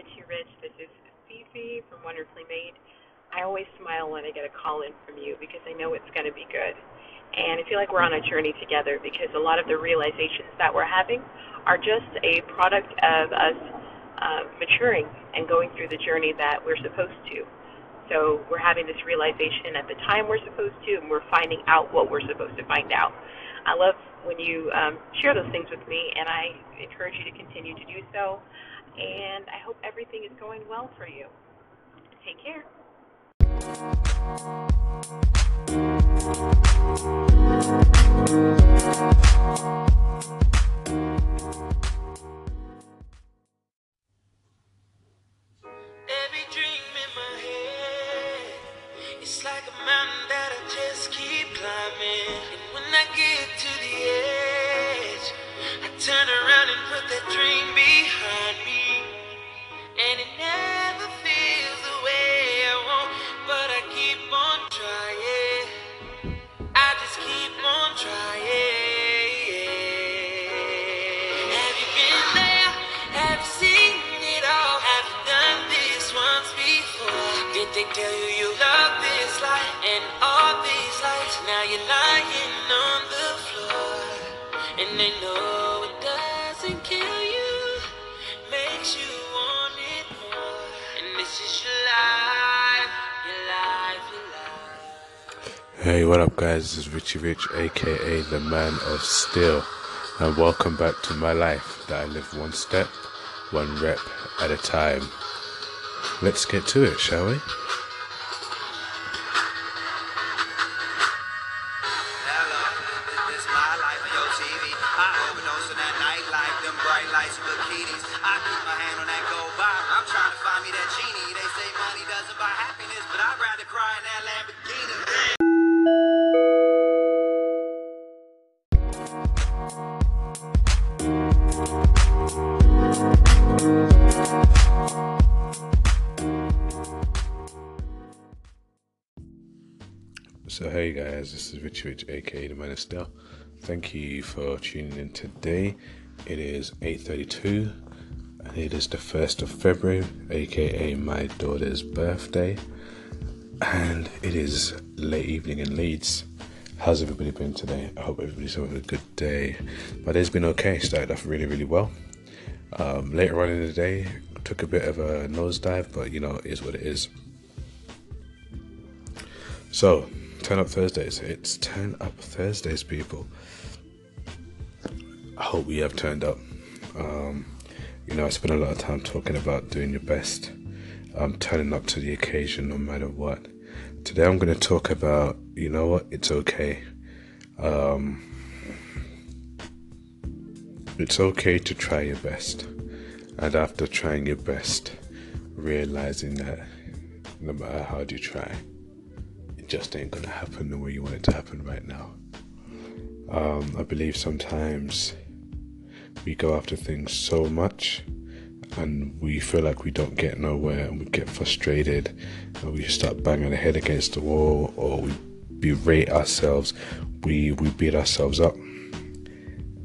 Richie Rich. This is Fifi from Wonderfully Made. I always smile when I get a call in from you because I know it's going to be good. And I feel like we're on a journey together because a lot of the realizations that we're having are just a product of us uh, maturing and going through the journey that we're supposed to. So we're having this realization at the time we're supposed to, and we're finding out what we're supposed to find out. I love when you um, share those things with me, and I encourage you to continue to do so. And I hope everything is going well for you. Take care. Hey, what up, guys? This is Richie Rich, aka the Man of Steel, and welcome back to my life that I live one step, one rep at a time. Let's get to it, shall we? Guys, this is Richie Rich, aka the Steel. Thank you for tuning in today. It is 8:32, and it is the first of February, aka my daughter's birthday, and it is late evening in Leeds. How's everybody been today? I hope everybody's having a good day. My day's been okay. Started off really, really well. Um, later on in the day, took a bit of a nosedive, but you know, it is what it is. So, turn up Thursdays. It's turn up Thursdays, people. I hope we have turned up. Um, you know, I spend a lot of time talking about doing your best, um, turning up to the occasion no matter what. Today, I'm going to talk about, you know what, it's okay. Um, it's okay to try your best. And after trying your best, realizing that no matter how you try, just ain't gonna happen the way you want it to happen right now. Um, I believe sometimes we go after things so much and we feel like we don't get nowhere and we get frustrated and we start banging our head against the wall or we berate ourselves, we, we beat ourselves up.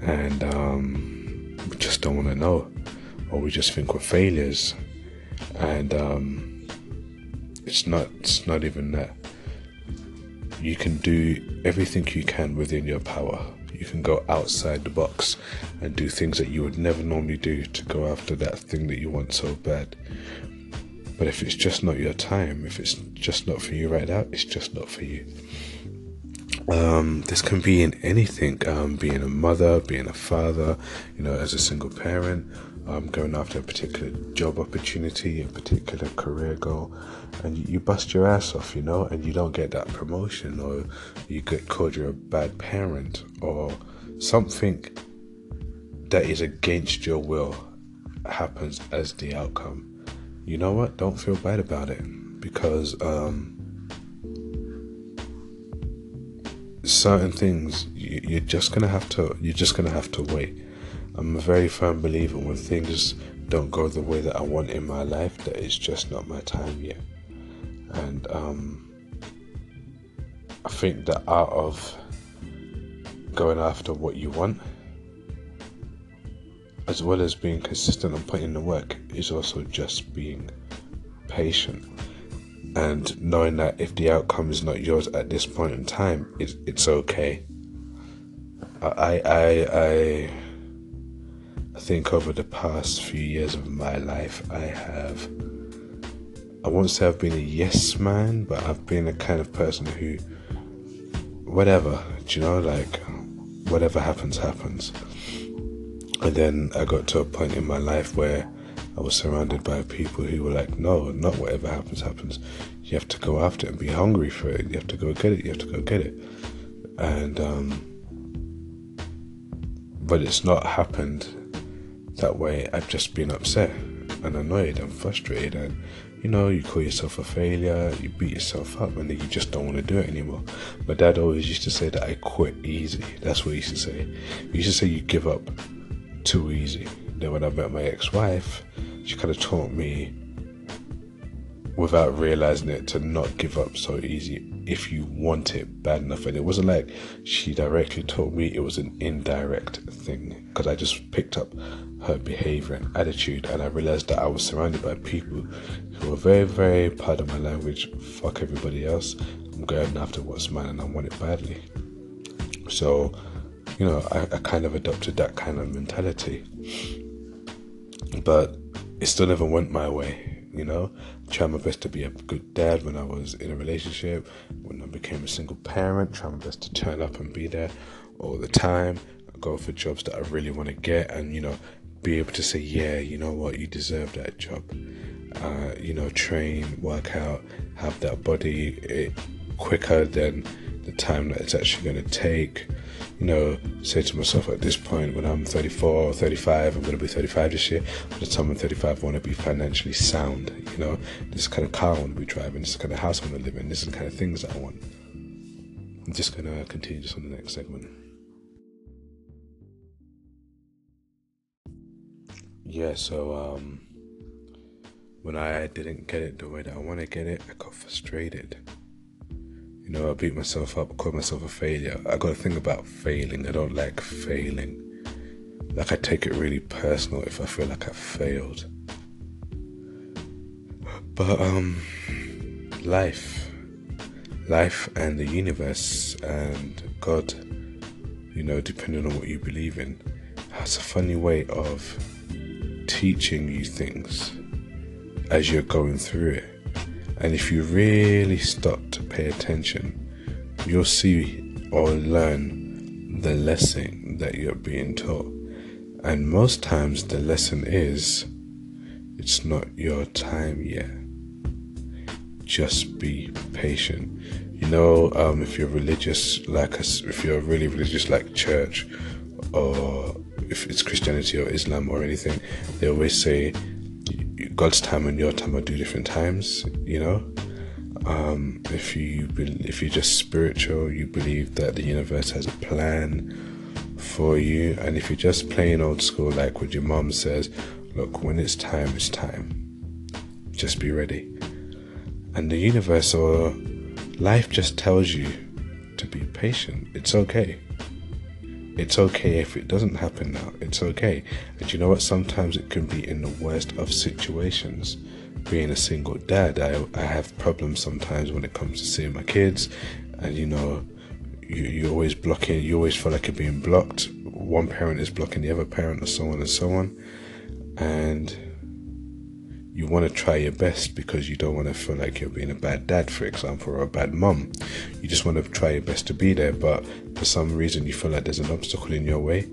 And um, we just don't want to know or we just think we're failures. And um, it's not it's not even that you can do everything you can within your power. You can go outside the box and do things that you would never normally do to go after that thing that you want so bad. But if it's just not your time, if it's just not for you right now, it's just not for you. Um, this can be in anything, um, being a mother, being a father, you know, as a single parent, um, going after a particular job opportunity, a particular career goal, and you, bust your ass off, you know, and you don't get that promotion, or you get called you're a bad parent, or something that is against your will happens as the outcome. You know what? Don't feel bad about it because um, certain things you, you're just gonna have to you're just gonna have to wait. I'm a very firm believer when things don't go the way that I want in my life that it's just not my time yet. And um, I think that out of going after what you want, as well as being consistent and putting in the work, is also just being patient and knowing that if the outcome is not yours at this point in time, it, it's okay. I, I, I, I think over the past few years of my life, I have. I won't say I've been a yes man, but I've been a kind of person who, whatever, do you know, like, whatever happens, happens. And then I got to a point in my life where I was surrounded by people who were like, no, not whatever happens, happens. You have to go after it and be hungry for it. You have to go get it. You have to go get it. And, um, but it's not happened that way. I've just been upset and annoyed and frustrated. And, you know, you call yourself a failure, you beat yourself up, and then you just don't want to do it anymore. My dad always used to say that I quit easy. That's what he used to say. He used to say you give up too easy. Then when I met my ex-wife, she kind of taught me without realizing it to not give up so easy if you want it bad enough. And it wasn't like she directly told me it was an indirect thing because i just picked up her behavior and attitude and i realized that i was surrounded by people who were very very part of my language. Fuck everybody else. I'm going after what's mine and i want it badly. So you know I, I kind of adopted that kind of mentality. But it still never went my way, you know. Try my best to be a good dad when I was in a relationship, when I became a single parent, try my best to turn up and be there all the time, go for jobs that I really want to get, and you know, be able to say, yeah, you know what, you deserve that job. Uh, you know, train, work out, have that body eh, quicker than the time that it's actually going to take you know, say to myself at this point when I'm 34 or 35, I'm going to be 35 this year. By the time I'm 35, I want to be financially sound. You know, this kind of car I want to be driving, this kind of house I want to live in, this is the kind of things that I want. I'm just going to continue this on the next segment. Yeah, so um, when I didn't get it the way that I want to get it, I got frustrated. You know, I beat myself up, call myself a failure. I got to think about failing. I don't like failing. Like, I take it really personal if I feel like I've failed. But, um, life, life and the universe and God, you know, depending on what you believe in, has a funny way of teaching you things as you're going through it. And if you really start to pay attention, you'll see or learn the lesson that you're being taught. And most times, the lesson is it's not your time yet. Just be patient. You know, um, if you're religious, like a, if you're really religious, like church, or if it's Christianity or Islam or anything, they always say God's time and your time are two different times. You know, um, if you if you're just spiritual, you believe that the universe has a plan for you, and if you're just plain old school, like what your mom says, look, when it's time, it's time. Just be ready. And the universe or life just tells you to be patient. It's okay. It's okay if it doesn't happen now. It's okay. And you know what? Sometimes it can be in the worst of situations. Being a single dad, I, I have problems sometimes when it comes to seeing my kids. And you know, you, you're always blocking, you always feel like you're being blocked. One parent is blocking the other parent, or so on and so on. And you want to try your best because you don't want to feel like you're being a bad dad, for example, or a bad mom. You just want to try your best to be there, but for some reason you feel like there's an obstacle in your way.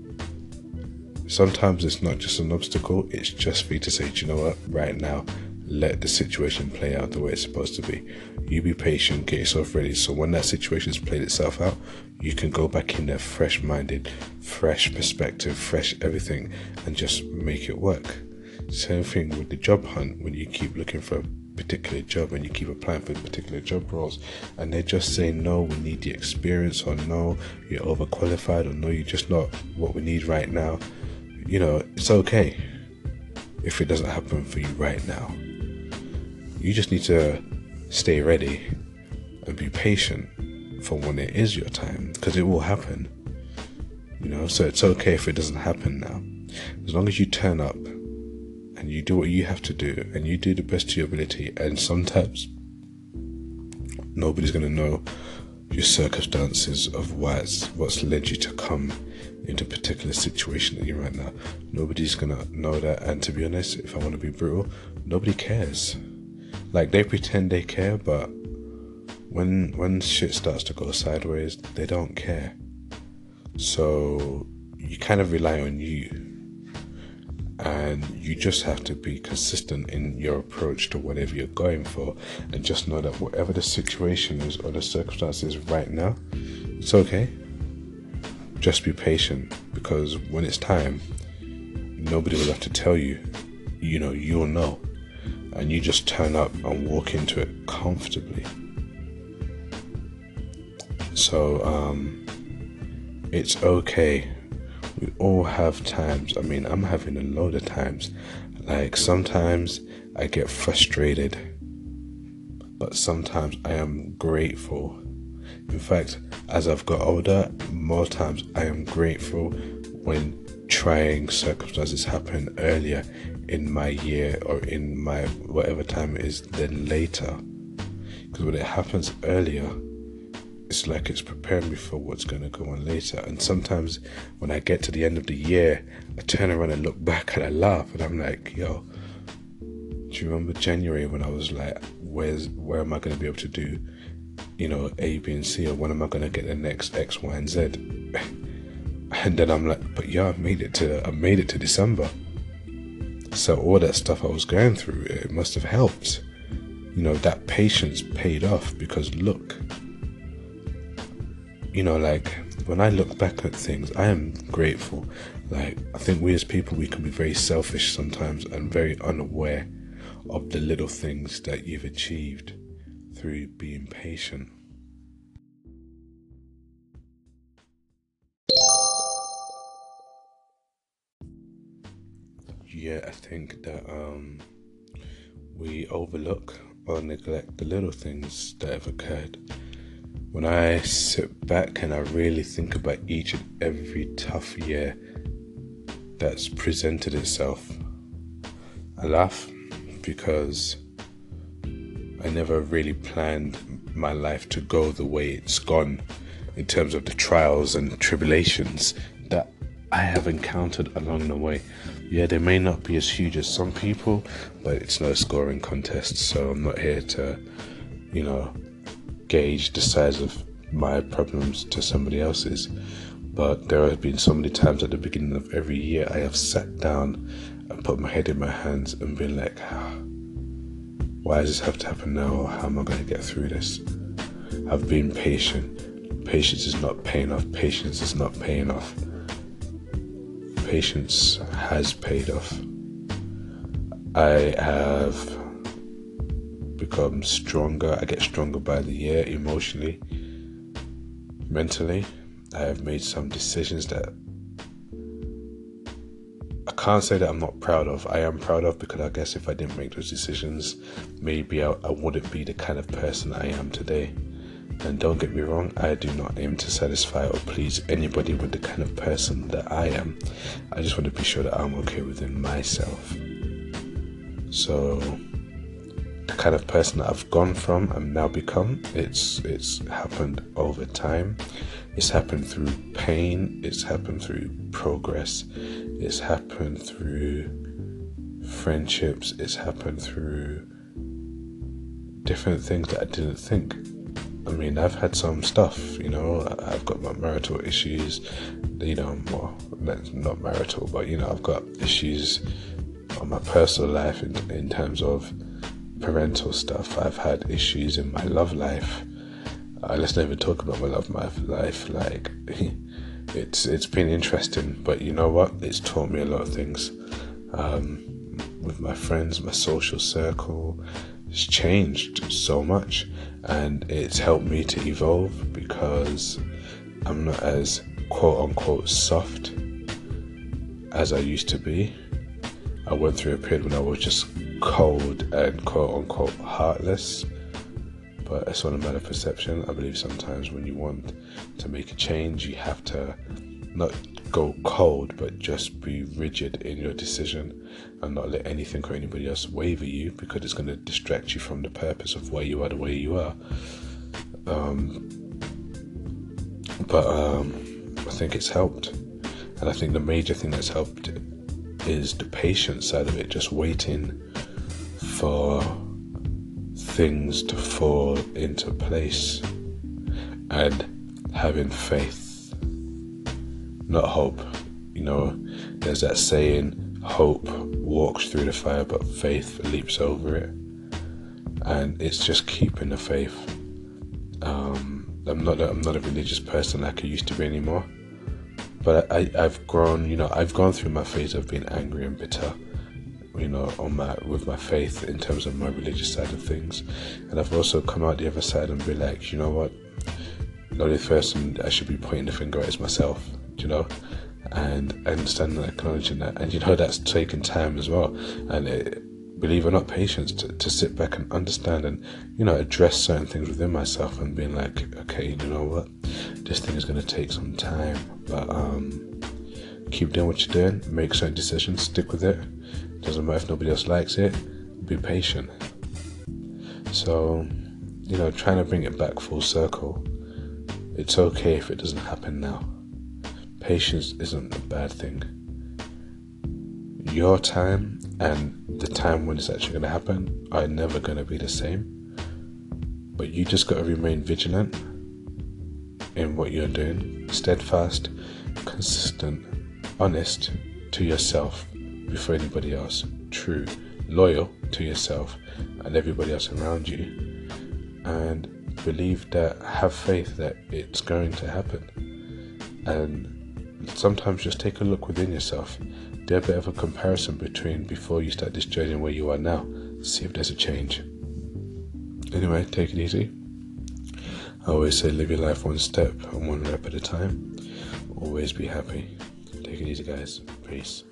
Sometimes it's not just an obstacle, it's just for you to say, you know what, right now, let the situation play out the way it's supposed to be. You be patient, get yourself ready. So when that situation has played itself out, you can go back in there fresh minded, fresh perspective, fresh everything, and just make it work. Same thing with the job hunt when you keep looking for a particular job and you keep applying for particular job roles and they're just saying no we need the experience or no you're overqualified or no you're just not what we need right now. You know it's okay if it doesn't happen for you right now. You just need to stay ready and be patient for when it is your time because it will happen. You know so it's okay if it doesn't happen now. As long as you turn up and you do what you have to do and you do the best to your ability, and sometimes nobody's going to know your circumstances of what's what's led you to come into a particular situation that you're in right now. Nobody's gonna know that, and to be honest, if I want to be brutal, nobody cares. Like they pretend they care, but when when shit starts to go sideways, they don't care. So you kind of rely on you. And you just have to be consistent in your approach to whatever you're going for, and just know that whatever the situation is or the circumstances right now, it's okay. Just be patient because when it's time, nobody will have to tell you. You know, you'll know. And you just turn up and walk into it comfortably. So, um, it's okay. We all have times. I mean, I'm having a load of times. Like, sometimes I get frustrated, but sometimes I am grateful. In fact, as I've got older, more times I am grateful when trying circumstances happen earlier in my year or in my whatever time it is than later. Because when it happens earlier, it's like it's preparing me for what's going to go on later. And sometimes when I get to the end of the year, I turn around and look back and I laugh and I'm like, yo, do you remember January when I was like, where's where am I going to be able to do, you know, A, B, and C, or when am I going to get the next X, Y, and Z? And then I'm like, but yeah, I made it to I made it to December. So all that stuff I was going through, it must have helped. You know, that patience paid off because look, you know, like when I look back at things, I am grateful. Like, I think we as people, we can be very selfish sometimes and very unaware of the little things that you've achieved through being patient. Yeah, I think that um, we overlook or neglect the little things that have occurred when I sit back and I really think about each and every tough year that's presented itself, I laugh because I never really planned my life to go the way it's gone in terms of the trials and tribulations that I have encountered along the way. Yeah, they may not be as huge as some people, but it's no scoring contest, so I'm not here to, you know, gauge the size of my problems to somebody else's. But there have been so many times at the beginning of every year I have sat down and put my head in my hands and been like, ah, why does this have to happen now? How am I going to get through this? I've been patient. Patience is not paying off. Patience is not paying off. Patience has paid off. I have become stronger. I get stronger by the year emotionally, mentally. I have made some decisions that I can't say that I'm not proud of. I am proud of because I guess if I didn't make those decisions, maybe I, I wouldn't be the kind of person I am today. And don't get me wrong, I do not aim to satisfy or please anybody with the kind of person that I am. I just want to be sure that I'm okay within myself. So the kind of person that I've gone from and now become. It's it's happened over time. It's happened through pain. It's happened through progress. It's happened through friendships. It's happened through different things that I didn't think. I mean, I've had some stuff, you know, I've got my marital issues, you know, well, not marital, but, you know, I've got issues on my personal life in, in terms of parental stuff. I've had issues in my love life. Uh, let's not even talk about my love life. Like, it's it's been interesting, but you know what? It's taught me a lot of things. Um, with my friends, my social circle, it's changed so much, and it's helped me to evolve because I'm not as quote unquote soft as I used to be. I went through a period when I was just cold and quote unquote heartless. But it's all a matter of perception. I believe sometimes when you want to make a change, you have to not go cold, but just be rigid in your decision and not let anything or anybody else waver you because it's going to distract you from the purpose of why you are the way you are. Um, but um, I think it's helped, and I think the major thing that's helped is the patience side of it, just waiting for things to fall into place and having faith, not hope. You know, there's that saying, hope walks through the fire, but faith leaps over it. And it's just keeping the faith. Um, I'm not a, I'm not a religious person like I used to be anymore. But I, I've grown, you know, I've gone through my phase of being angry and bitter you know, on my with my faith in terms of my religious side of things, and I've also come out the other side and be like, you know what, the only person I should be pointing the finger at is myself, you know, and understanding and acknowledging that, and you know that's taken time as well, and it, believe it or not, patience to, to sit back and understand and you know address certain things within myself and being like, okay, you know what, this thing is going to take some time, but um, keep doing what you're doing, make certain decisions, stick with it. Doesn't matter if nobody else likes it. Be patient. So, you know, trying to bring it back full circle. It's okay if it doesn't happen now. Patience isn't a bad thing. Your time and the time when it's actually going to happen are never going to be the same. But you just got to remain vigilant in what you're doing, steadfast, consistent, honest to yourself before anybody else, true, loyal to yourself and everybody else around you, and believe that, have faith that it's going to happen. And sometimes just take a look within yourself, do a bit of a comparison between before you start this journey and where you are now, see if there's a change. Anyway, take it easy. I always say live your life one step and one rep at a time. Always be happy. Take it easy, guys. Peace.